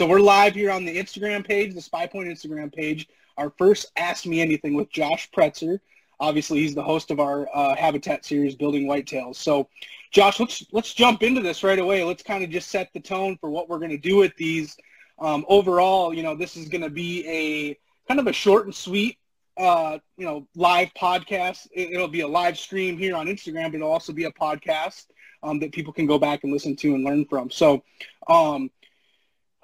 So we're live here on the Instagram page, the Spy Point Instagram page. Our first Ask Me Anything with Josh Pretzer. Obviously, he's the host of our uh, Habitat series, Building Whitetails. So, Josh, let's let's jump into this right away. Let's kind of just set the tone for what we're going to do with these. Um, overall, you know, this is going to be a kind of a short and sweet, uh, you know, live podcast. It, will be a live stream here on Instagram, but it'll also be a podcast um, that people can go back and listen to and learn from. So, um,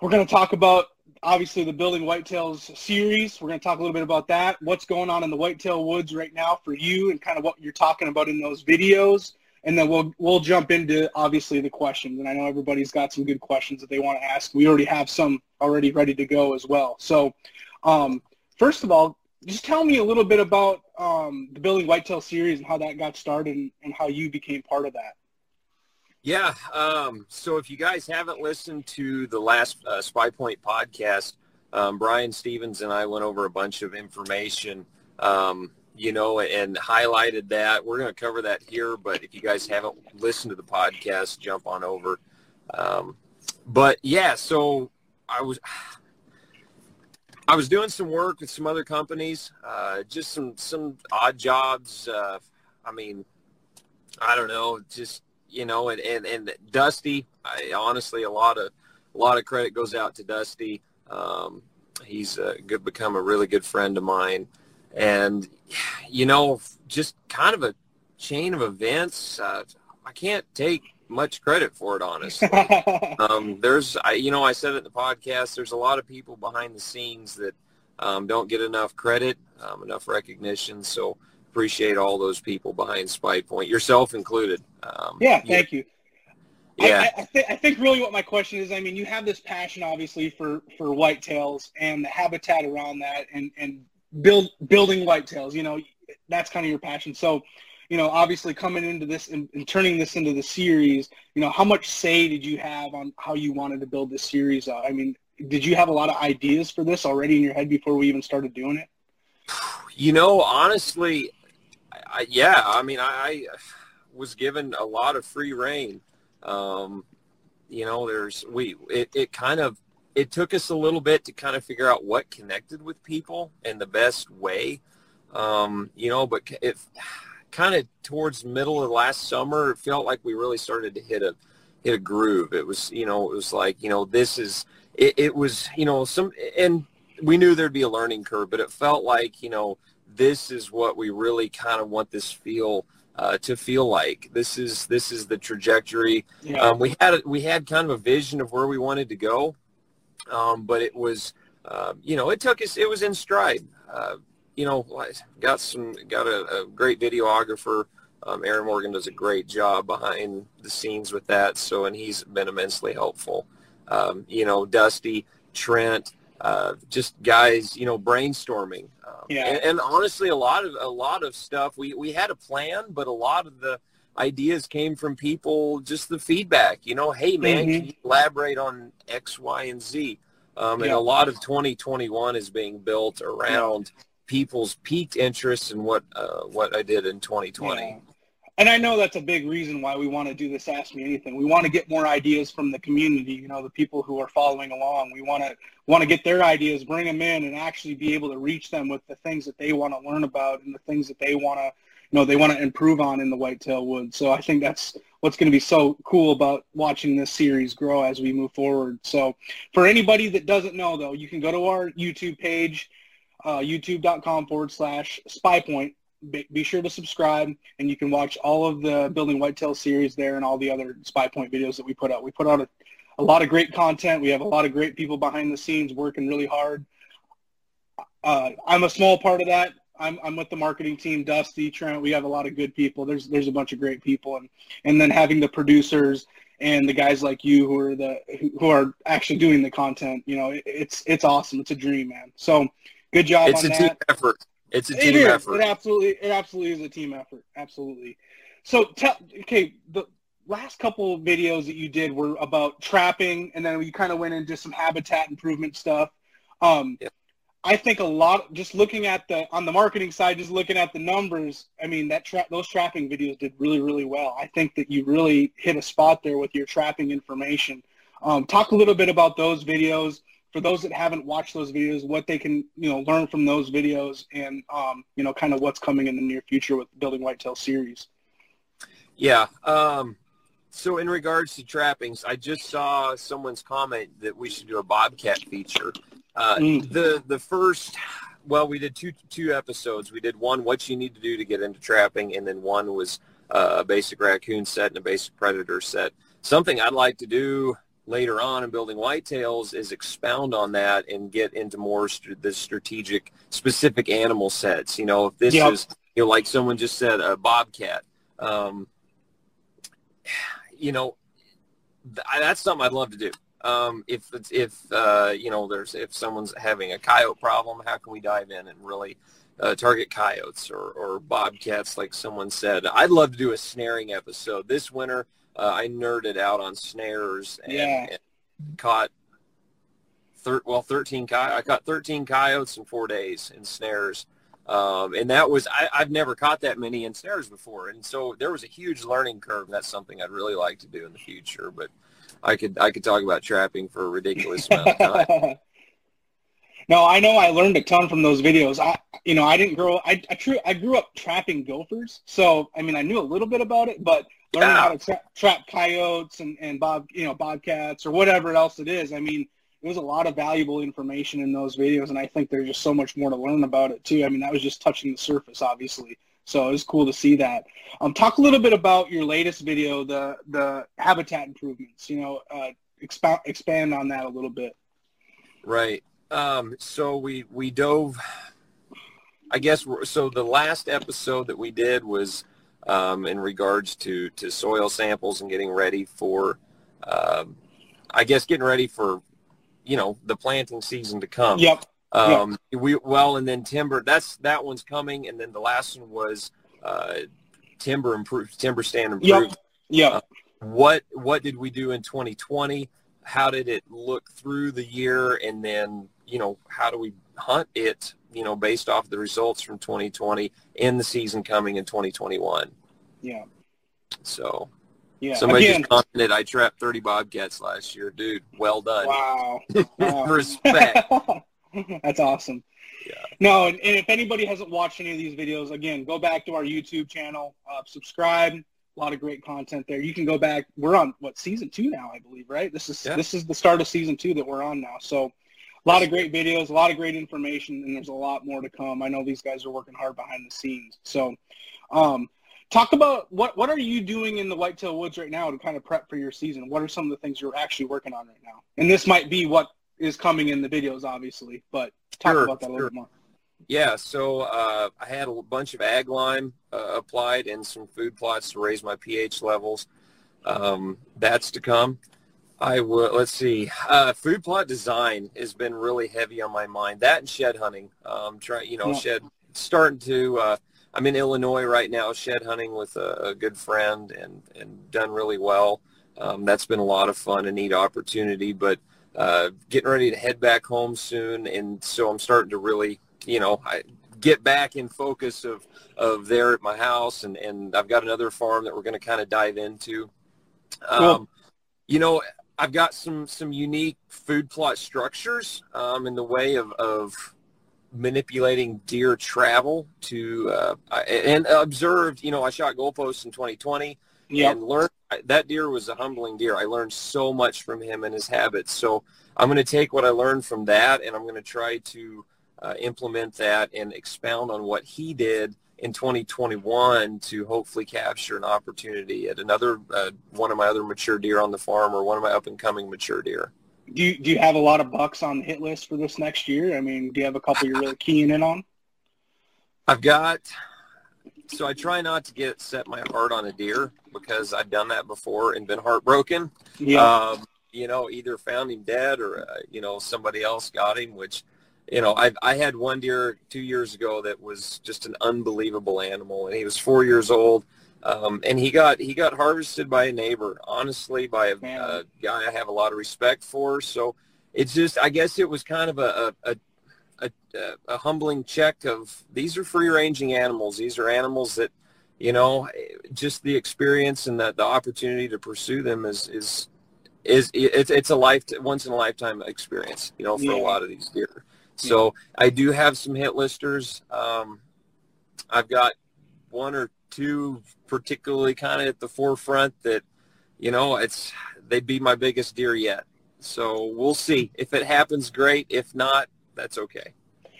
we're going to talk about obviously the Building Whitetails series. We're going to talk a little bit about that, what's going on in the whitetail woods right now for you and kind of what you're talking about in those videos. And then we'll we'll jump into obviously the questions. And I know everybody's got some good questions that they want to ask. We already have some already ready to go as well. So um, first of all, just tell me a little bit about um, the Building Whitetail series and how that got started and, and how you became part of that. Yeah. Um, so if you guys haven't listened to the last uh, Spy Point podcast, um, Brian Stevens and I went over a bunch of information, um, you know, and highlighted that. We're going to cover that here, but if you guys haven't listened to the podcast, jump on over. Um, but yeah, so I was. I was doing some work with some other companies, uh, just some some odd jobs. Uh, I mean, I don't know, just you know, and, and, and Dusty, I, honestly, a lot of a lot of credit goes out to Dusty. Um, he's a good, become a really good friend of mine, and you know, just kind of a chain of events. Uh, I can't take much credit for it, honestly. um, there's, I, you know, I said it in the podcast. There's a lot of people behind the scenes that um, don't get enough credit, um, enough recognition. So appreciate all those people behind Spy Point, yourself included. Um, yeah, thank you. Yeah, I, I, th- I, think really what my question is. I mean, you have this passion, obviously, for for whitetails and the habitat around that, and and build building whitetails. You know, that's kind of your passion. So, you know, obviously coming into this and, and, turning this into the series, you know, how much say did you have on how you wanted to build this series? I mean, did you have a lot of ideas for this already in your head before we even started doing it? You know, honestly, I, yeah, I mean, I, I, was given a lot of free rein. Um, you know, there's we it, it kind of it took us a little bit to kind of figure out what connected with people in the best way. Um, you know, but it kind of towards middle of last summer, it felt like we really started to hit a hit a groove. It was, you know, it was like, you know, this is it, it was, you know, some and we knew there'd be a learning curve, but it felt like, you know, this is what we really kind of want this feel uh, to feel like. This is this is the trajectory. Yeah. Um, we had we had kind of a vision of where we wanted to go, um, but it was uh, you know it took us it was in stride. Uh, you know, got some got a, a great videographer. Um, Aaron Morgan does a great job behind the scenes with that. So and he's been immensely helpful. Um, you know, Dusty, Trent, uh, just guys, you know, brainstorming. Um, yeah. And, and, honestly, a lot of a lot of stuff we we had a plan, but a lot of the ideas came from people, just the feedback. You know, hey man, mm-hmm. can you elaborate on X, Y, and Z? Um, and a lot of 2021 is being built around yeah. people's piqued interest in what uh, what I did in 2020 and I know that's a big reason why we want to do this Ask Me Anything. We want to get more ideas from the community, you know, the people who are following along. We want to want to get their ideas, bring them in, and actually be able to reach them with the things that they want to learn about and the things that they want to, you know, they want to improve on in the whitetail woods. So I think that's what's going to be so cool about watching this series grow as we move forward. So for anybody that doesn't know, though, you can go to our YouTube page, uh, youtube.com forward slash spypoint be sure to subscribe and you can watch all of the building whitetail series there and all the other spy point videos that we put out. We put out a, a lot of great content. We have a lot of great people behind the scenes working really hard. Uh, i'm a small part of that. I'm, I'm with the marketing team dusty trent. We have a lot of good people. There's there's a bunch of great people. And and then having the producers and the guys like you who are the who are actually doing the content you know it, it's it's awesome. It's a dream man. So good job it's on a that. team effort it's a team it effort. It absolutely, it absolutely is a team effort. Absolutely. So, tell, okay, the last couple of videos that you did were about trapping, and then you kind of went into some habitat improvement stuff. Um, yeah. I think a lot, just looking at the on the marketing side, just looking at the numbers. I mean, that tra- those trapping videos did really, really well. I think that you really hit a spot there with your trapping information. Um, talk a little bit about those videos for those that haven't watched those videos, what they can you know learn from those videos, and um, you know kind of what's coming in the near future with Building Whitetail series. Yeah. Um, so in regards to trappings, I just saw someone's comment that we should do a bobcat feature. Uh, mm. The the first, well, we did two two episodes. We did one what you need to do to get into trapping, and then one was uh, a basic raccoon set and a basic predator set. Something I'd like to do later on in building whitetails is expound on that and get into more st- the strategic specific animal sets. You know, if this yep. is you know like someone just said a bobcat. Um, you know, that's something I'd love to do. Um, if if uh, you know there's if someone's having a coyote problem, how can we dive in and really uh, target coyotes or, or bobcats, like someone said? I'd love to do a snaring episode this winter. Uh, I nerded out on snares and, yeah. and caught thir- well 13 coy- I caught 13 coyotes in four days in snares. Um, and that was I, have never caught that many in snares before, and so there was a huge learning curve. That's something I'd really like to do in the future, but I could I could talk about trapping for a ridiculous amount of time. no, I know I learned a ton from those videos. I you know I didn't grow I I, true, I grew up trapping gophers, so I mean I knew a little bit about it, but learning yeah. how to tra- trap coyotes and and bob you know bobcats or whatever else it is. I mean there's a lot of valuable information in those videos, and I think there's just so much more to learn about it too. I mean, that was just touching the surface, obviously. So it was cool to see that. Um, talk a little bit about your latest video, the the habitat improvements. You know, uh, expound expand on that a little bit. Right. Um, so we we dove. I guess so. The last episode that we did was um, in regards to to soil samples and getting ready for. Um, I guess getting ready for you know the planting season to come. Yep. Um, yep. We well, and then timber. That's that one's coming, and then the last one was uh, timber improved, timber stand improved. Yep. Uh, what what did we do in 2020? How did it look through the year, and then you know how do we hunt it? You know, based off the results from 2020 and the season coming in 2021. Yeah. So yeah. Somebody Again, just commented, I trapped 30 bobcats last year. Dude, well done. Wow. wow. Respect. That's awesome. Yeah. No, and, and, if anybody hasn't watched any of these videos, again, go back to our YouTube channel, uh, subscribe. A lot of great content there. You can go back. We're on what season two now, I believe, right? This is yeah. this is the start of season two that we're on now. So, a lot of great videos, a lot of great information, and there's a lot more to come. I know these guys are working hard behind the scenes. So, um, Talk about what what are you doing in the Whitetail Woods right now to kind of prep for your season? What are some of the things you're actually working on right now? And this might be what is coming in the videos, obviously, but talk sure, about that a little bit more. Yeah, so uh, I had a bunch of ag lime uh, applied and some food plots to raise my pH levels. Um, that's to come. I will. Let's see. Uh, food plot design has been really heavy on my mind. That and shed hunting. Um, try, you know, yeah. shed starting to uh, I'm in Illinois right now, shed hunting with a, a good friend, and and done really well. Um, that's been a lot of fun, a neat opportunity. But uh, getting ready to head back home soon, and so I'm starting to really, you know, I get back in focus of of there at my house, and and I've got another farm that we're going to kind of dive into. Um, cool. You know, I've got some some unique food plot structures um, in the way of of manipulating deer travel to uh, and observed. You know, I shot goalposts in 2020 yep. and learned that deer was a humbling deer. I learned so much from him and his habits. So I'm going to take what I learned from that and I'm going to try to uh, implement that and expound on what he did in 2021 to hopefully capture an opportunity at another uh, one of my other mature deer on the farm or one of my up and coming mature deer do you, do you have a lot of bucks on the hit list for this next year? I mean, do you have a couple you're really keying in on? I've got so I try not to get set my heart on a deer because I've done that before and been heartbroken. Yeah. Um, you know, either found him dead or uh, you know somebody else got him. Which, you know, I I had one deer two years ago that was just an unbelievable animal, and he was four years old. Um, and he got he got harvested by a neighbor, honestly, by a, a, guy I have a lot of respect for. So it's just, I guess it was kind of a, a, a, a humbling check of these are free ranging animals. These are animals that, you know, just the experience and the, the opportunity to pursue them is, is is it's it's a life once in a lifetime experience, you know, for yeah. a lot of these deer. So. I do have some hit listers. Um, I've got one or two particularly kind of at the forefront that, you know, it's they'd be my biggest deer yet. So we'll see. If it happens, great. If not, that's okay.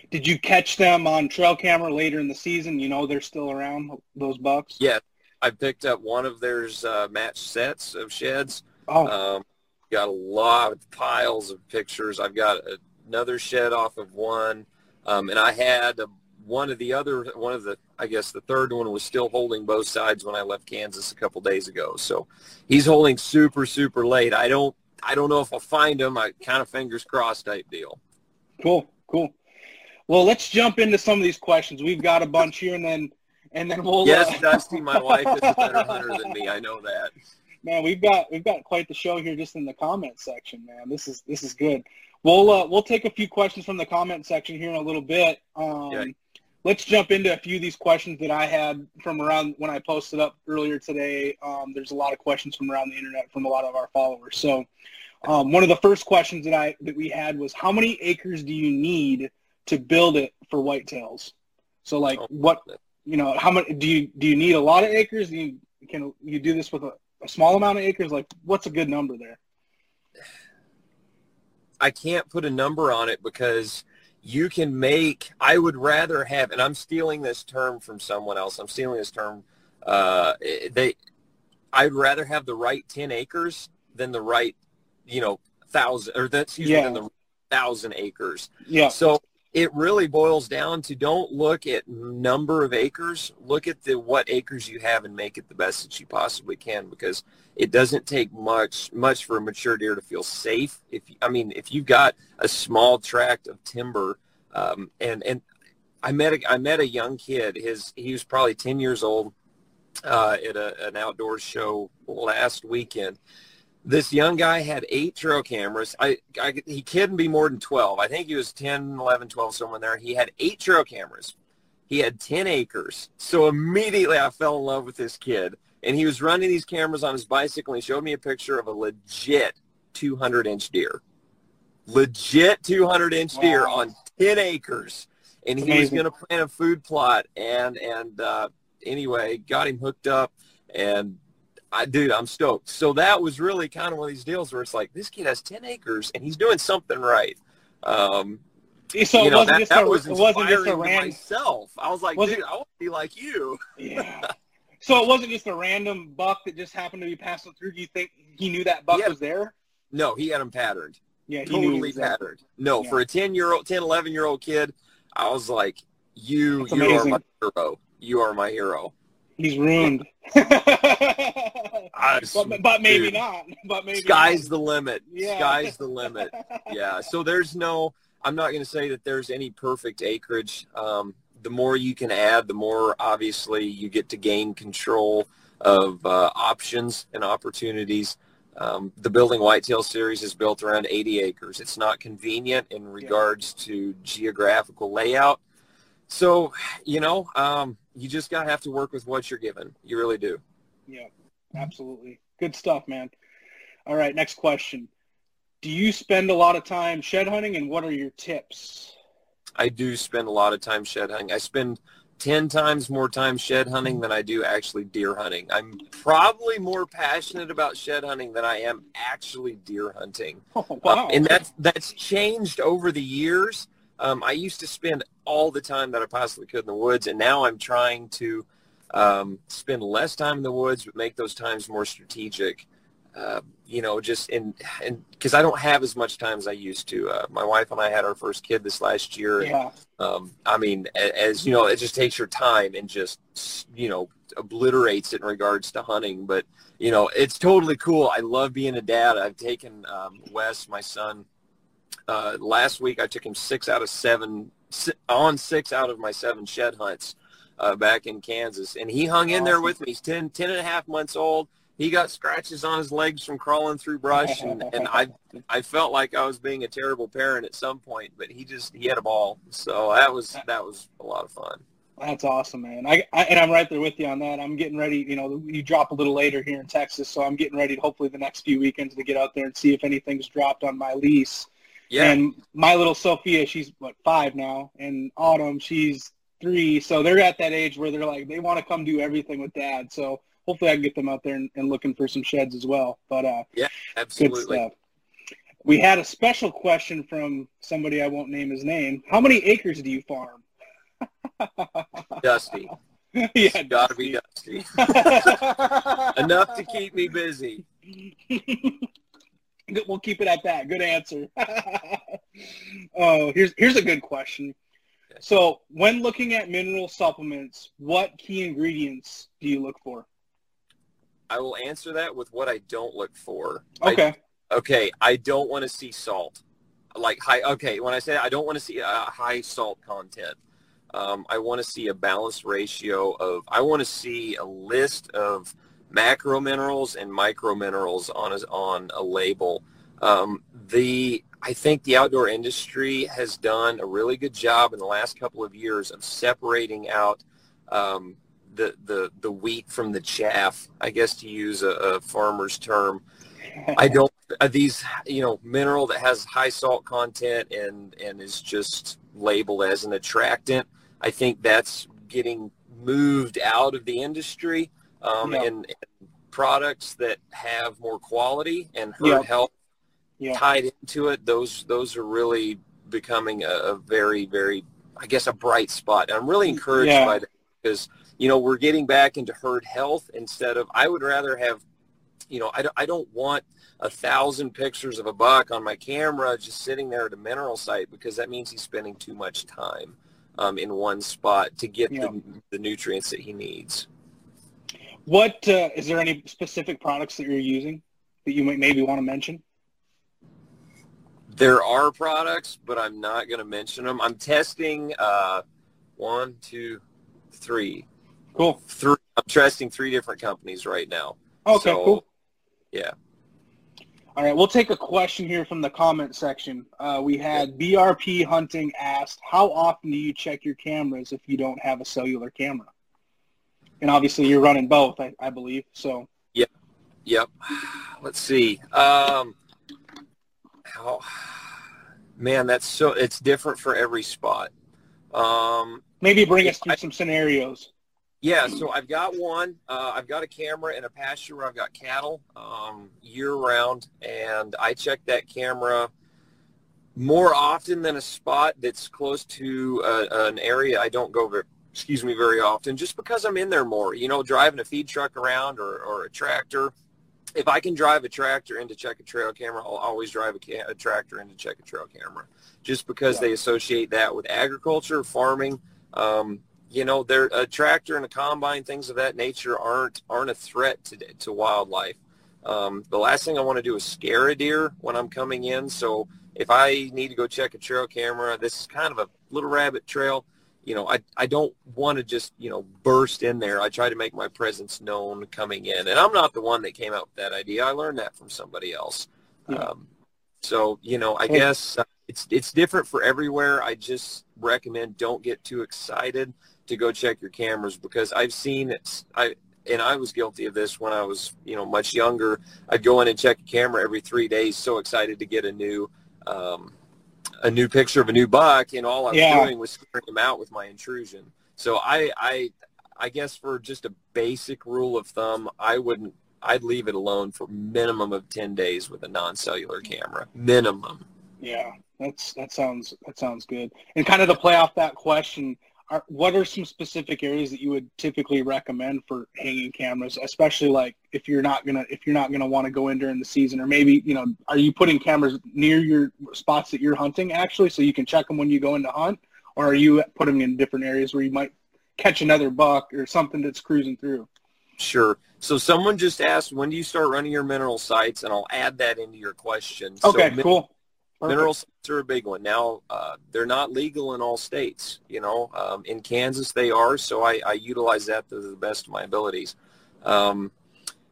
Did you catch them on trail camera later in the season? You know they're still around those bucks. Yeah, I picked up one of their uh, match sets of sheds. Oh, um, got a lot of piles of pictures. I've got another shed off of one, um, and I had a, one of the other one of the I guess the third one was still holding both sides when I left Kansas a couple days ago. So he's holding super super late. I don't I don't know if I'll find him. I kind of fingers crossed type deal. Cool, cool. Well, let's jump into some of these questions. We've got a bunch here, and then and then we'll. Yes, uh, Dusty, my wife is a better hunter than me. I know that. Man, we've got we've got quite the show here just in the comment section, man. This is this is good. We'll uh, we'll take a few questions from the comment section here in a little bit. Um, yeah. Let's jump into a few of these questions that I had from around when I posted up earlier today. Um, there's a lot of questions from around the internet from a lot of our followers. So, um, one of the first questions that I that we had was, how many acres do you need to build it for whitetails? So, like, oh, what you know, how much do you do you need a lot of acres? Do you can you do this with a, a small amount of acres? Like, what's a good number there? I can't put a number on it because you can make i would rather have and i'm stealing this term from someone else. I'm stealing this term uh, they i'd rather have the right 10 acres than the right you know thousand or that's yeah. than the thousand acres. Yeah. So it really boils down to don't look at number of acres. Look at the what acres you have and make it the best that you possibly can because it doesn't take much much for a mature deer to feel safe if i mean if you've got a small tract of timber um, and and i met a, i met a young kid his he was probably 10 years old uh, at a, an outdoor show last weekend this young guy had eight trail cameras. I, I, he couldn't be more than 12. I think he was 10, 11, 12, somewhere there. He had eight trail cameras. He had 10 acres. So immediately I fell in love with this kid. And he was running these cameras on his bicycle. And he showed me a picture of a legit 200-inch deer. Legit 200-inch wow. deer on 10 acres. And he Amazing. was going to plant a food plot. And, and uh, anyway, got him hooked up. And I, dude, I'm stoked. So that was really kind of one of these deals where it's like, this kid has 10 acres and he's doing something right. Um, so it know, wasn't that, just that a, was it wasn't just a random myself. I was like, dude, it, I want to be like you. Yeah. so it wasn't just a random buck that just happened to be passing through. Do you think he knew that buck was there? No, he had him patterned. Yeah, totally patterned. No, yeah. for a 10 year old, 10, 11 year old kid, I was like, you, you are my hero. You are my hero. He's ruined. but, but, maybe dude, not. But maybe sky's not. the limit. Yeah. Sky's the limit. Yeah. So there's no. I'm not going to say that there's any perfect acreage. Um, the more you can add, the more obviously you get to gain control of uh, options and opportunities. Um, the Building Whitetail series is built around 80 acres. It's not convenient in regards yeah. to geographical layout. So, you know, um, you just got to have to work with what you're given. You really do. Yeah, absolutely. Good stuff, man. All right, next question. Do you spend a lot of time shed hunting and what are your tips? I do spend a lot of time shed hunting. I spend 10 times more time shed hunting than I do actually deer hunting. I'm probably more passionate about shed hunting than I am actually deer hunting. Oh, wow. and that's, that's changed over the years. Um, I used to spend all the time that I possibly could in the woods, and now I'm trying to um, spend less time in the woods, but make those times more strategic. Uh, you know, just in and because I don't have as much time as I used to. Uh, my wife and I had our first kid this last year. Yeah. And, um, I mean, as, as you know, it just takes your time and just you know obliterates it in regards to hunting. But you know, it's totally cool. I love being a dad. I've taken um, Wes, my son, uh, last week I took him six out of seven on six out of my seven shed hunts uh, back in Kansas, and he hung in there with me. He's 10, 10 and a half months old. He got scratches on his legs from crawling through brush, and, and I I felt like I was being a terrible parent at some point, but he just he had a ball, so that was that was a lot of fun. That's awesome, man. I, I, and I'm right there with you on that. I'm getting ready. You know, you drop a little later here in Texas, so I'm getting ready. Hopefully, the next few weekends to get out there and see if anything's dropped on my lease. Yeah. And my little Sophia, she's what five now, and Autumn, she's three. So they're at that age where they're like they want to come do everything with dad. So hopefully, I can get them out there and, and looking for some sheds as well. But uh, yeah, absolutely. We had a special question from somebody I won't name his name. How many acres do you farm? Dusty. yeah, it's gotta be dusty. Enough to keep me busy. we'll keep it at that. Good answer. oh, here's here's a good question. So, when looking at mineral supplements, what key ingredients do you look for? I will answer that with what I don't look for. Okay. I, okay, I don't want to see salt. Like high. Okay, when I say I don't want to see a high salt content. Um, I want to see a balanced ratio of, I want to see a list of macro minerals and micro minerals on a, on a label. Um, the, I think the outdoor industry has done a really good job in the last couple of years of separating out um, the, the, the wheat from the chaff, I guess to use a, a farmer's term. I don't, uh, these, you know, mineral that has high salt content and, and is just labeled as an attractant. I think that's getting moved out of the industry um, yeah. and, and, products that have more quality and herd yeah. health yeah. tied into it. Those those are really becoming a, a, very very I guess a bright spot. And I'm really encouraged by that because you know we're getting back into herd health instead of I would rather have you know I, I don't want a thousand pictures of a buck on my camera just sitting there at a mineral site because that means he's spending too much time um, in one spot to get yeah. the, the nutrients that he needs. What uh, is there any specific products that you're using that you might maybe want to mention? There are products, but I'm not going to mention them. I'm testing uh, one, two, three. Cool. Three. I'm trusting three different companies right now. Okay, so, cool. Yeah. All right, we'll take a question here from the comment section. Uh, we had BRP Hunting asked, how often do you check your cameras if you don't have a cellular camera? And obviously you're running both, I, I believe. So. Yep. Yep. Let's see. Um, how, man, that's so, it's different for every spot. Um, Maybe bring us through I, some scenarios. Yeah, so I've got one. Uh, I've got a camera in a pasture where I've got cattle um, year round, and I check that camera more often than a spot that's close to uh, an area I don't go very, excuse me, very often, just because I'm in there more. You know, driving a feed truck around or, or a tractor. If I can drive a tractor in to check a trail camera, I'll always drive a, ca- a tractor in to check a trail camera, just because yeah. they associate that with agriculture, farming. Um, you know, they're a tractor and a combine, things of that nature aren't aren't a threat to to wildlife. Um, the last thing I want to do is scare a deer when I'm coming in. So if I need to go check a trail camera, this is kind of a little rabbit trail. You know, I, I don't want to just, you know, burst in there. I try to make my presence known coming in. And I'm not the one that came up with that idea. I learned that from somebody else. Yeah. Um, so, you know, I guess uh, it's, it's different for everywhere. I just recommend don't get too excited to go check your cameras because I've seen it. I and I was guilty of this when I was, you know, much younger. I'd go in and check a camera every three days, so excited to get a new, um, a new picture of a new buck, and all I was yeah. doing was scaring him out with my intrusion. So I, I, I guess for just a basic rule of thumb, I wouldn't. I'd leave it alone for minimum of ten days with a non-cellular camera. Minimum. Yeah, that's that sounds that sounds good. And kind of to play off that question, are, what are some specific areas that you would typically recommend for hanging cameras, especially like if you're not gonna if you're not gonna want to go in during the season, or maybe you know, are you putting cameras near your spots that you're hunting actually, so you can check them when you go into hunt, or are you putting them in different areas where you might catch another buck or something that's cruising through? Sure. So someone just asked, when do you start running your mineral sites? And I'll add that into your question. Okay, so, cool. Perfect. Mineral sites are a big one. Now, uh, they're not legal in all states. You know, um, in Kansas they are, so I, I, utilize that to the best of my abilities. Um,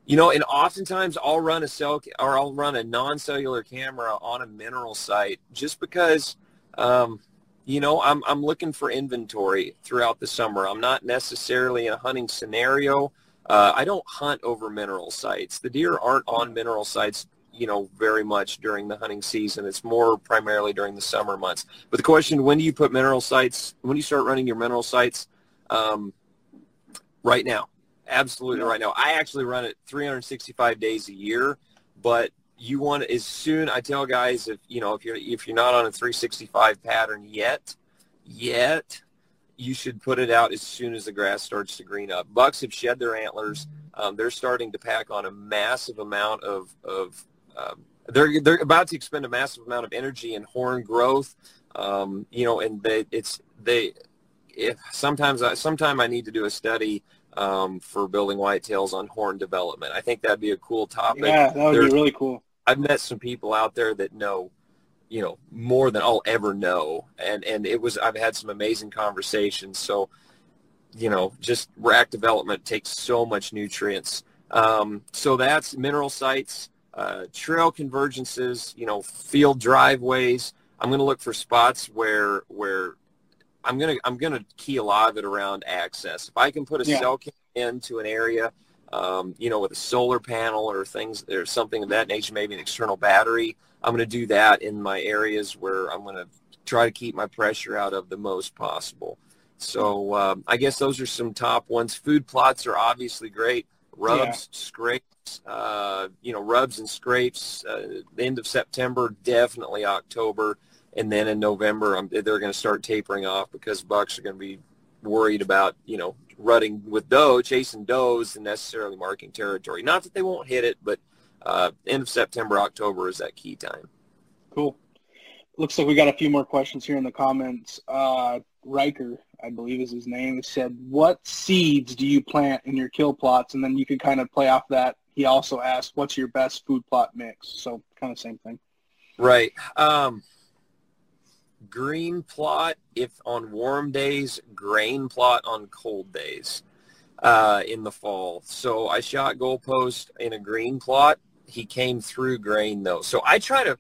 you know, and oftentimes I'll run a cell or I'll run a non-cellular camera on a mineral site just because, um, you know, I'm, I'm looking for inventory throughout the summer. I'm not necessarily in a hunting scenario. Uh, I don't hunt over mineral sites. The deer aren't on mineral sites, you know, very much during the hunting season. It's more primarily during the summer months. But the question, when do you put mineral sites, when do you start running your mineral sites? Um, right now. Absolutely right now. I actually run it 365 days a year, but you want as soon I tell guys if you know if you're if you're not on a 365 pattern yet, yet you should put it out as soon as the grass starts to green up. Bucks have shed their antlers. Um, they're starting to pack on a massive amount of of um, they're they're about to expend a massive amount of energy in horn growth. Um, you know, and they it's they if sometimes I sometime I need to do a study um, for building whitetails on horn development. I think that'd be a cool topic. Yeah, that would There's, be really cool. I've met some people out there that know, you know, more than I'll ever know, and and it was I've had some amazing conversations. So, you know, just rack development takes so much nutrients. Um, so that's mineral sites, uh, trail convergences, you know, field driveways. I'm going to look for spots where where I'm gonna I'm gonna key a lot of it around access. If I can put a yeah. cell cam into an area, um, you know, with a solar panel or things or something of that nature, maybe an external battery, I'm gonna do that in my areas where I'm gonna try to keep my pressure out of the most possible. So um, I guess those are some top ones. Food plots are obviously great. Rubs, yeah. scrapes, uh, you know, rubs and scrapes. Uh, the end of September, definitely October and then in November um, they're going to start tapering off because bucks are going to be worried about you know rutting with doe, chasing does, and necessarily marking territory. Not that they won't hit it, but uh, end of September, October is that key time. Cool. Looks like we got a few more questions here in the comments. Uh, Riker, I believe is his name, said, "What seeds do you plant in your kill plots?" And then you could kind of play off that. He also asked, "What's your best food plot mix?" So kind of same thing. Right. Um, green plot if on warm days, grain plot on cold days uh, in the fall. So I shot goalpost in a green plot. He came through grain though. So I try to,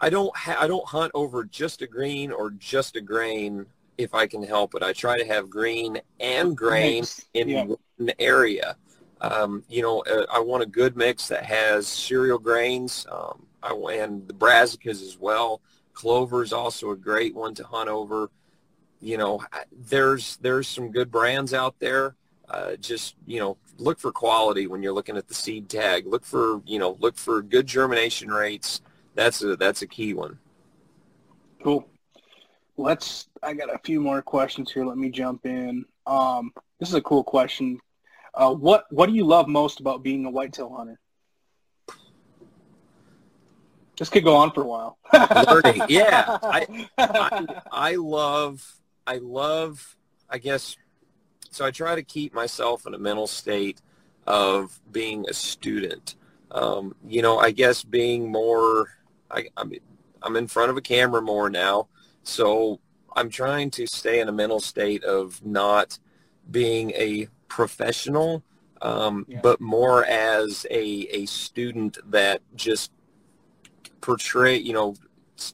I don't, ha- I don't hunt over just a green or just a grain if I can help it. I try to have green and grain in yeah. one area. Um, you know, uh, I want a good mix that has cereal grains um, I, and the brassicas as well. Clover is also a great one to hunt over. You know, there's there's some good brands out there. Uh, just you know, look for quality when you're looking at the seed tag. Look for you know, look for good germination rates. That's a that's a key one. Cool. Let's. I got a few more questions here. Let me jump in. Um, this is a cool question. Uh, what What do you love most about being a whitetail hunter? This could go on for a while. Learning, yeah. I, I, I love, I love, I guess, so I try to keep myself in a mental state of being a student. Um, you know, I guess being more, I, I mean, I'm in front of a camera more now, so I'm trying to stay in a mental state of not being a professional, um, yeah. but more as a, a student that just portray, you know,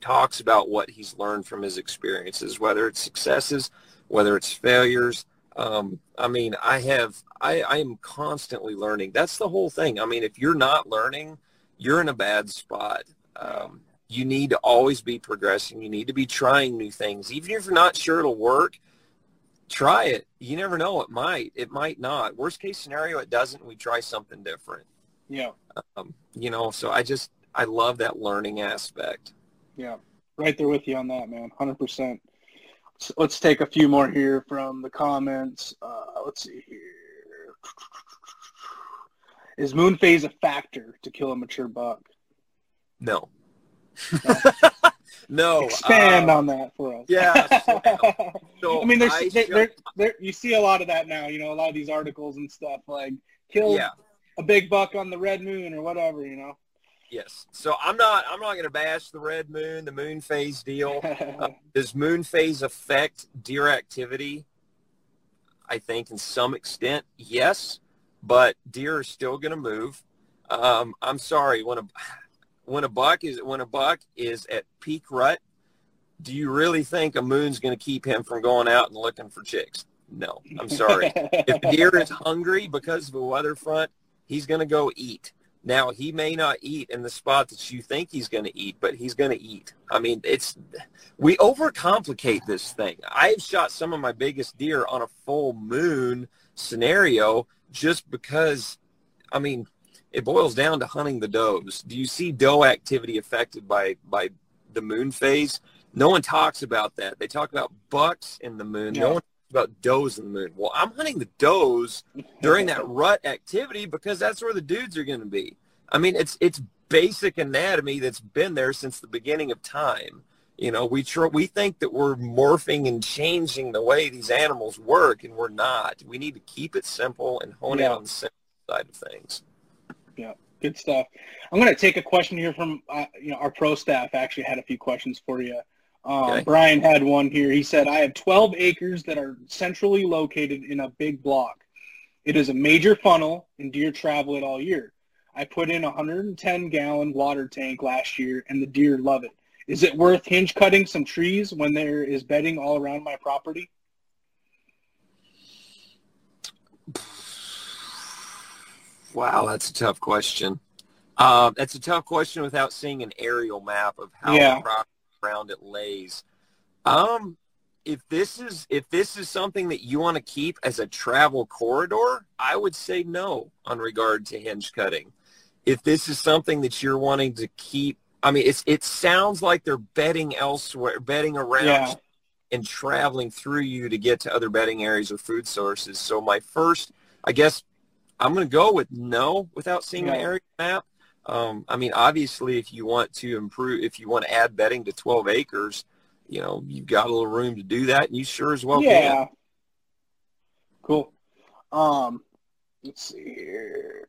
talks about what he's learned from his experiences, whether it's successes, whether it's failures. Um, I mean, I have, I, I am constantly learning. That's the whole thing. I mean, if you're not learning, you're in a bad spot. Um, you need to always be progressing. You need to be trying new things. Even if you're not sure it'll work, try it. You never know. It might. It might not. Worst case scenario, it doesn't. We try something different. Yeah. Um, you know, so I just, I love that learning aspect. Yeah, right there with you on that, man. 100%. So let's take a few more here from the comments. Uh, let's see here. Is moon phase a factor to kill a mature buck? No. no. Expand uh, on that for us. Yeah. So, so I mean, there's, I there, there, there, you see a lot of that now. You know, a lot of these articles and stuff like kill yeah. a big buck on the red moon or whatever. You know. Yes. So I'm not I'm not going to bash the red moon, the moon phase deal. Uh, does moon phase affect deer activity? I think in some extent, yes, but deer are still going to move. Um, I'm sorry when a when a buck is when a buck is at peak rut, do you really think a moon's going to keep him from going out and looking for chicks? No, I'm sorry. if a deer is hungry because of a weather front, he's going to go eat. Now, he may not eat in the spot that you think he's going to eat, but he's going to eat. I mean, it's we overcomplicate this thing. I've shot some of my biggest deer on a full moon scenario just because, I mean, it boils down to hunting the does. Do you see doe activity affected by by the moon phase? No one talks about that. They talk about bucks in the moon. Yeah. No one talks about does in the moon. Well, I'm hunting the does during that rut activity because that's where the dudes are going to be. I mean, it's it's basic anatomy that's been there since the beginning of time. You know, we tr- we think that we're morphing and changing the way these animals work, and we're not. We need to keep it simple and hone yeah. in on the simple side of things. Yeah, good stuff. I'm going to take a question here from uh, you know our pro staff. Actually, had a few questions for you. Um, okay. Brian had one here. He said, I have 12 acres that are centrally located in a big block. It is a major funnel and deer travel it all year. I put in a 110 gallon water tank last year and the deer love it. Is it worth hinge cutting some trees when there is bedding all around my property? Wow, that's a tough question. Uh, that's a tough question without seeing an aerial map of how yeah. around it lays. Um, if this is if this is something that you want to keep as a travel corridor, I would say no on regard to hinge cutting. If this is something that you're wanting to keep, I mean, it's it sounds like they're bedding elsewhere, bedding around yeah. and traveling through you to get to other bedding areas or food sources. So my first, I guess, I'm going to go with no without seeing yeah. an area map. Um, I mean, obviously, if you want to improve, if you want to add bedding to 12 acres, you know, you've got a little room to do that, and you sure as well yeah. can. Cool. Um, let's see here.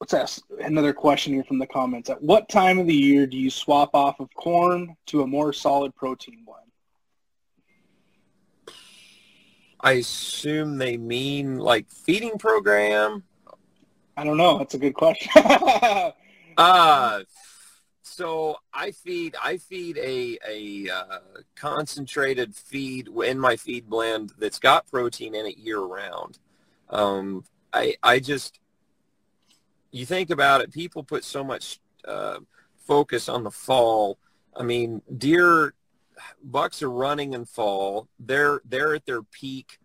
Let's ask another question here from the comments. At what time of the year do you swap off of corn to a more solid protein blend? I assume they mean like feeding program. I don't know. That's a good question. uh, so I feed I feed a a uh, concentrated feed in my feed blend that's got protein in it year round. Um, I I just you think about it. People put so much uh, focus on the fall. I mean, deer bucks are running in fall. They're they're at their peak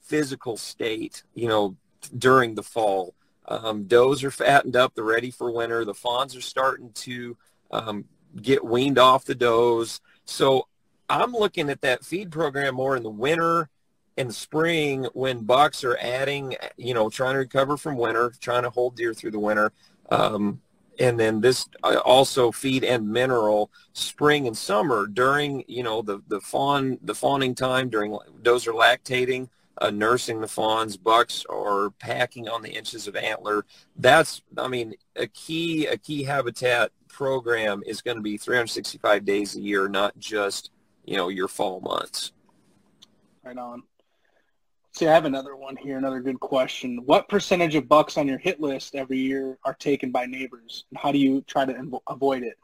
physical state. You know, during the fall. Um, does are fattened up. They're ready for winter. The fawns are starting to um, get weaned off the does. So I'm looking at that feed program more in the winter and spring when bucks are adding, you know, trying to recover from winter, trying to hold deer through the winter. Um, and then this uh, also feed and mineral spring and summer during, you know, the, the fawn, the fawning time during does are lactating uh, nursing the fawns, bucks are packing on the inches of antler. That's, I mean, a key a key habitat program is going to be 365 days a year, not just you know your fall months. Right on. See, I have another one here. Another good question. What percentage of bucks on your hit list every year are taken by neighbors? And how do you try to avoid it?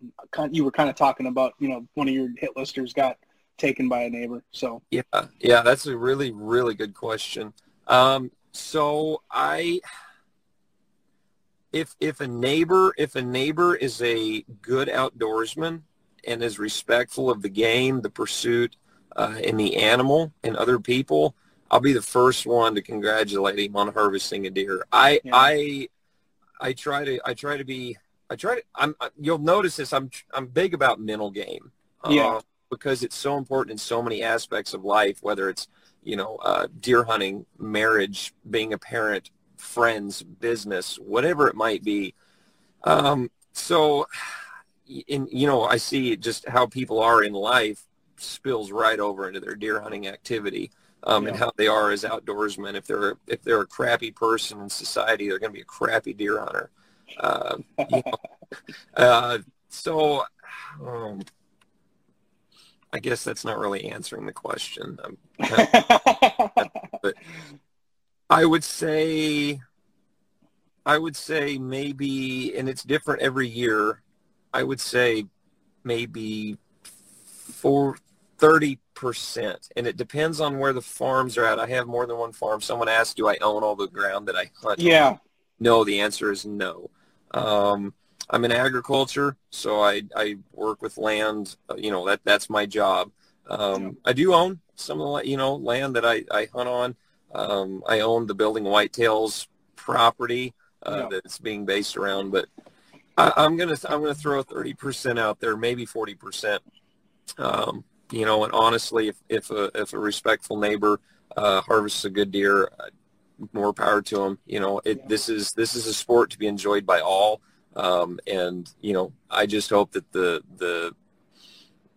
You were kind of talking about, you know, one of your hit listers got taken by a neighbor. So yeah, yeah, that's a really really good question. Um, so I, if if a neighbor if a neighbor is a good outdoorsman and is respectful of the game, the pursuit, uh, and the animal and other people, I'll be the first one to congratulate him on harvesting a deer. I yeah. I I try to I try to be I try to I'm you'll notice this I'm I'm big about mental game. Yeah. Uh, because it's so important in so many aspects of life, whether it's, you know, uh, deer hunting, marriage, being a parent, friends, business, whatever it might be. Um, so, in, you know, I see just how people are in life spills right over into their deer hunting activity. Um, yeah. and how they are as outdoorsmen. If they're if they're a crappy person in society, they're going to be a crappy deer hunter. Uh, you know, uh, so um, I guess that's not really answering the question. but I would say, I would say maybe, and it's different every year. I would say maybe for 30%. Percent and it depends on where the farms are at. I have more than one farm. Someone asked, do I own all the ground that I hunt? Yeah. No, the answer is no. Um, I'm in agriculture, so I, I work with land. uh, You know, that that's my job. Um, Yeah. I do own some of the, you know, land that I, I hunt on. Um, I own the Building Whitetails property uh, Yeah. that's being based around, but I, I'm gonna I'm gonna throw 30% out there, maybe 40%. Um, you know, and honestly, if if a if a respectful neighbor uh, harvests a good deer, uh, more power to them. You know, it Yeah. this is this is a sport to be enjoyed by all, um, and you know, I just hope that the the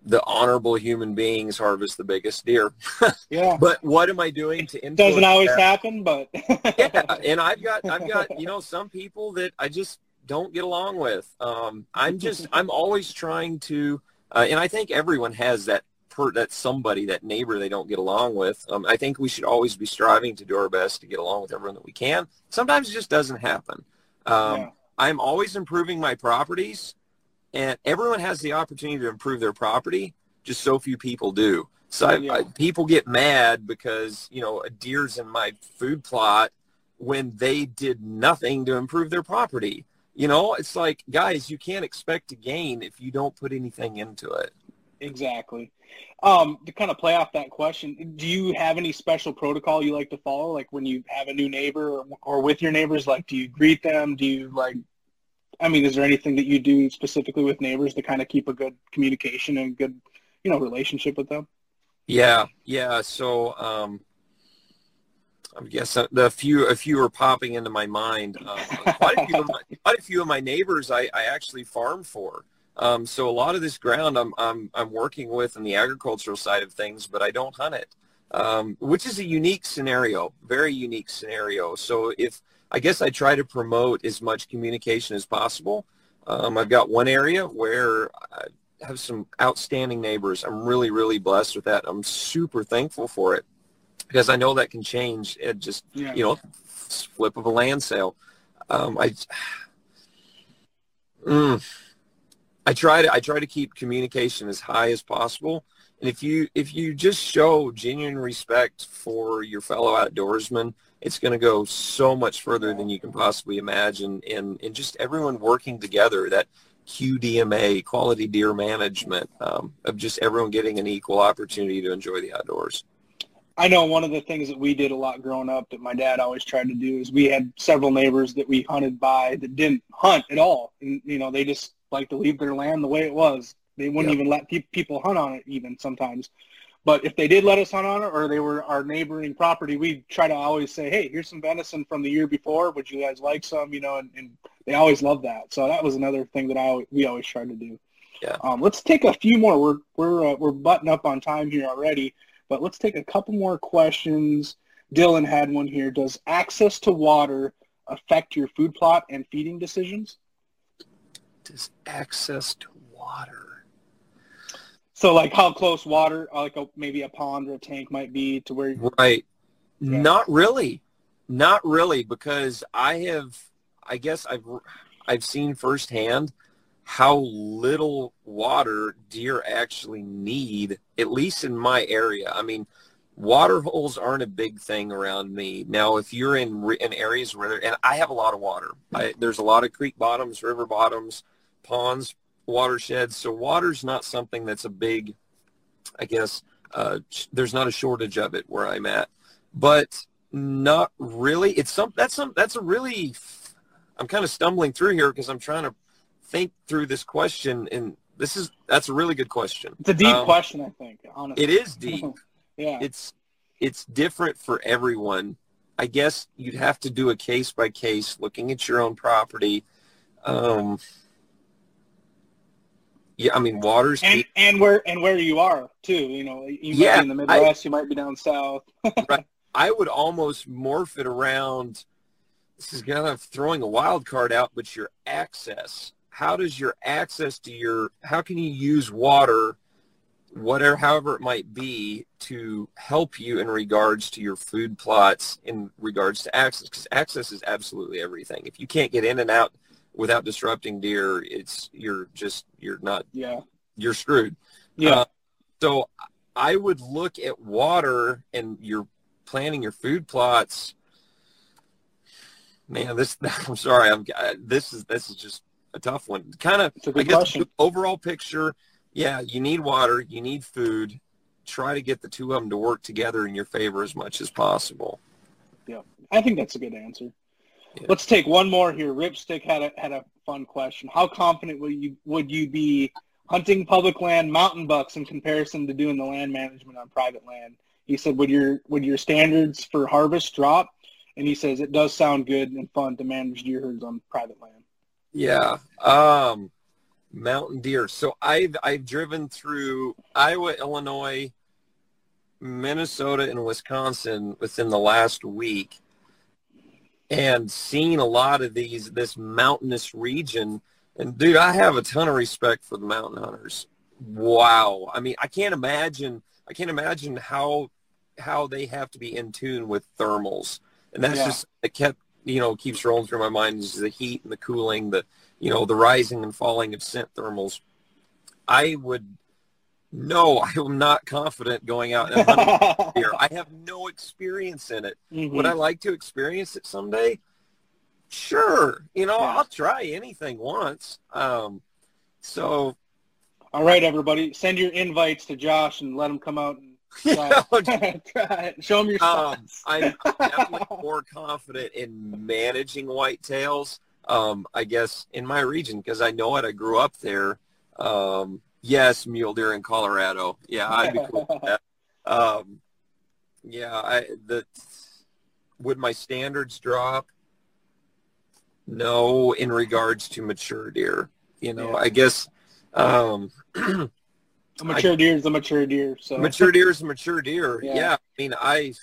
the honorable human beings harvest the biggest deer. Yeah. But what am I doing to influence? Doesn't always that? happen, but yeah, and I've got I've got you know some people that I just don't get along with. Um, I'm just I'm always trying to, uh, and I think everyone has that per that somebody that neighbor they don't get along with. Um, I think we should always be striving to do our best to get along with everyone that we can. Sometimes it just doesn't happen. Um, Yeah. I'm always improving my properties, and everyone has the opportunity to improve their property. Just so few people do. So I, Yeah. I, people get mad because you know a deer's in my food plot when they did nothing to improve their property. You know, it's like guys, you can't expect to gain if you don't put anything into it. Exactly. Um, to kind of play off that question, do you have any special protocol you like to follow? Like when you have a new neighbor or, or with your neighbors, like do you greet them? Do you like, I mean, is there anything that you do specifically with neighbors to kind of keep a good communication and good, you know, relationship with them? Yeah, yeah. So um, I guess uh, the few a few are popping into my mind. Um, quite, a few of my, quite a few of my neighbors I, I actually farm for. Um, so a lot of this ground I'm I'm I'm working with in the agricultural side of things, but I don't hunt it, um, which is a unique scenario, very unique scenario. So if I guess I try to promote as much communication as possible. Um, I've got one area where I have some outstanding neighbors. I'm really really blessed with that. I'm super thankful for it because I know that can change. It just Yeah. you know flip of a land sale. Um, I mm, I try to I try to keep communication as high as possible. And if you if you just show genuine respect for your fellow outdoorsman, it's going to go so much further than you can possibly imagine. And and just everyone working together, that QDMA, quality deer management, um, of just everyone getting an equal opportunity to enjoy the outdoors. I know one of the things that we did a lot growing up that my dad always tried to do is we had several neighbors that we hunted by that didn't hunt at all. And, you know, they just like to leave their land the way it was. They wouldn't Yep. even let pe- people hunt on it even sometimes. But if they did let us hunt on it or they were our neighboring property, we'd try to always say, hey, here's some venison from the year before. Would you guys like some? You know, and, and they always loved that. So that was another thing that I we always tried to do. Yeah. Um, let's take a few more. We're we're uh, we're butting up on time here already, but let's take a couple more questions. Dylan had one here. Does access to water affect your food plot and feeding decisions? Does access to water? So like how close water, uh, like a, maybe a pond or a tank might be to where you're... Right. Yeah. Not really. Not really because I have I guess I've I've seen firsthand how little water deer actually need at least in my area. I mean, water holes aren't a big thing around me. Now, if you're in in areas where and I have a lot of water. I, there's a lot of creek bottoms, river bottoms, ponds, watersheds. So water's not something that's a big I guess uh, there's not a shortage of it where I'm at but not really. It's some that's some that's a really. I'm kind of stumbling through here because I'm trying to think through this question, and this is that's a really good question. it's a deep Um, question, I think, honestly. It is deep. yeah. It's it's different for everyone. I guess you'd have to do a case by case, looking at your own property. Um, yeah, I mean, water's and key. and where and where you are too. You know, you might Yeah, be in the Midwest, you might be down south. right. I would almost morph it around. This is kind of throwing a wild card out, but your access. How does your access to your? How can you use water, whatever, however it might be, to help you in regards to your food plots, in regards to access? Because access is absolutely everything. If you can't get in and out without disrupting deer, it's you're just you're not Yeah. you're screwed. Yeah. Uh, So I would look at water and you're planning your food plots. Man, this I'm sorry. I'm this is this is just a tough one. Kind of I guess question. overall picture. Yeah, you need water, you need food. Try to get the two of them to work together in your favor as much as possible. Yeah, I think that's a good answer. Yeah. Let's take one more here. Ripstick had a had a fun question. How confident would you would you be hunting public land mountain bucks in comparison to doing the land management on private land? He said, "Would your would your standards for harvest drop?" And he says it does sound good and fun to manage deer herds on private land. Yeah, um, mountain deer. So I've I've driven through Iowa, Illinois, Minnesota, and Wisconsin within the last week, and seen a lot of these this mountainous region. And dude, I have a ton of respect for the mountain hunters. Wow. I mean, I can't imagine I can't imagine how how they have to be in tune with thermals. And that's yeah. just it kept you know, keeps rolling through my mind is the heat and the cooling, the you know, the rising and falling of scent thermals. I would no, I am not confident going out and hunting here. I have no experience in it. Mm-hmm. Would I like to experience it someday? Sure. You know, yeah. I'll try anything once. Um, so. All right, everybody, send your invites to Josh and let him come out and try, try Show him your um, I'm definitely more confident in managing whitetails. Um, I guess in my region because I know it. I grew up there. Um, Yes, mule deer in Colorado. Yeah, I'd be cool with that. Um, yeah, I the would my standards drop? No, in regards to mature deer. You know, yeah. I guess um, a mature deer is a mature deer. So mature deer is a mature deer. Yeah. yeah, I mean, I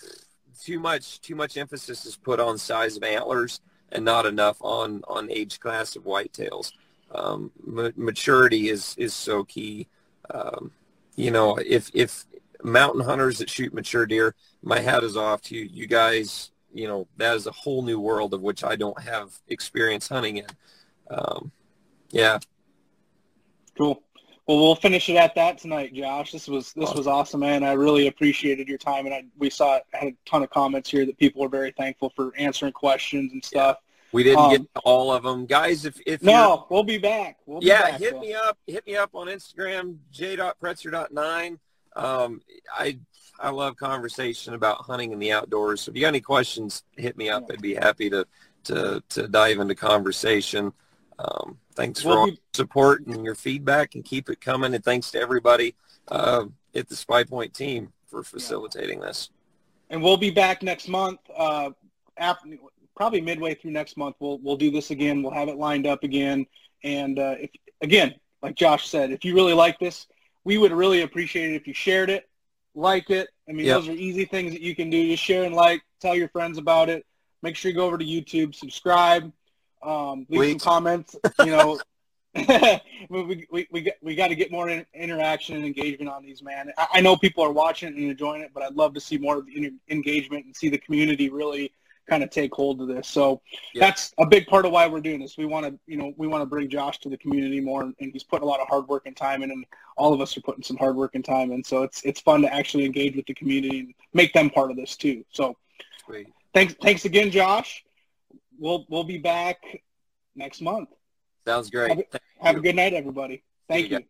too much too much emphasis is put on size of antlers and not enough on on age class of whitetails um, ma- maturity is is so key. Um, you know, if if mountain hunters that shoot mature deer, my hat is off to you. You guys, you know, that is a whole new world of which I don't have experience hunting in. Um, yeah. Cool. Well, we'll finish it at that tonight, Josh. This was this was awesome, man. I really appreciated your time, and I, we saw had a ton of comments here that people were very thankful for answering questions and stuff. Yeah. We didn't um, get all of them, guys. If if no, we'll be back. We'll be yeah, back, hit so. me up. Hit me up on Instagram, j.pretzer.9. Um, I I love conversation about hunting in the outdoors. So if you got any questions, hit me up. I'd be happy to to to dive into conversation. Um, thanks we'll for be- support and your feedback, and keep it coming. And thanks to everybody uh, at the Spy Point team for facilitating yeah. this. And we'll be back next month. Uh, after, probably midway through next month, we'll we'll do this again. We'll have it lined up again. And uh, if again, like Josh said, if you really like this, we would really appreciate it if you shared it, like it. I mean, yep. those are easy things that you can do. Just share and like, tell your friends about it. Make sure you go over to YouTube, subscribe, um, leave Wait. some comments. You know, we, we, we, got, we got to get more in, interaction and engagement on these, man. I, I, know people are watching and enjoying it, but I'd love to see more of the engagement and see the community really kind of take hold of this. So yeah. that's a big part of why we're doing this. We want to, you know, we want to bring Josh to the community more, and he's putting a lot of hard work and time in, and all of us are putting some hard work and time in. So it's it's fun to actually engage with the community and make them part of this too. So Sweet. thanks thanks again, Josh. We'll we'll be back next month. Sounds great. Have, a, have a good night, everybody. Thank you. you.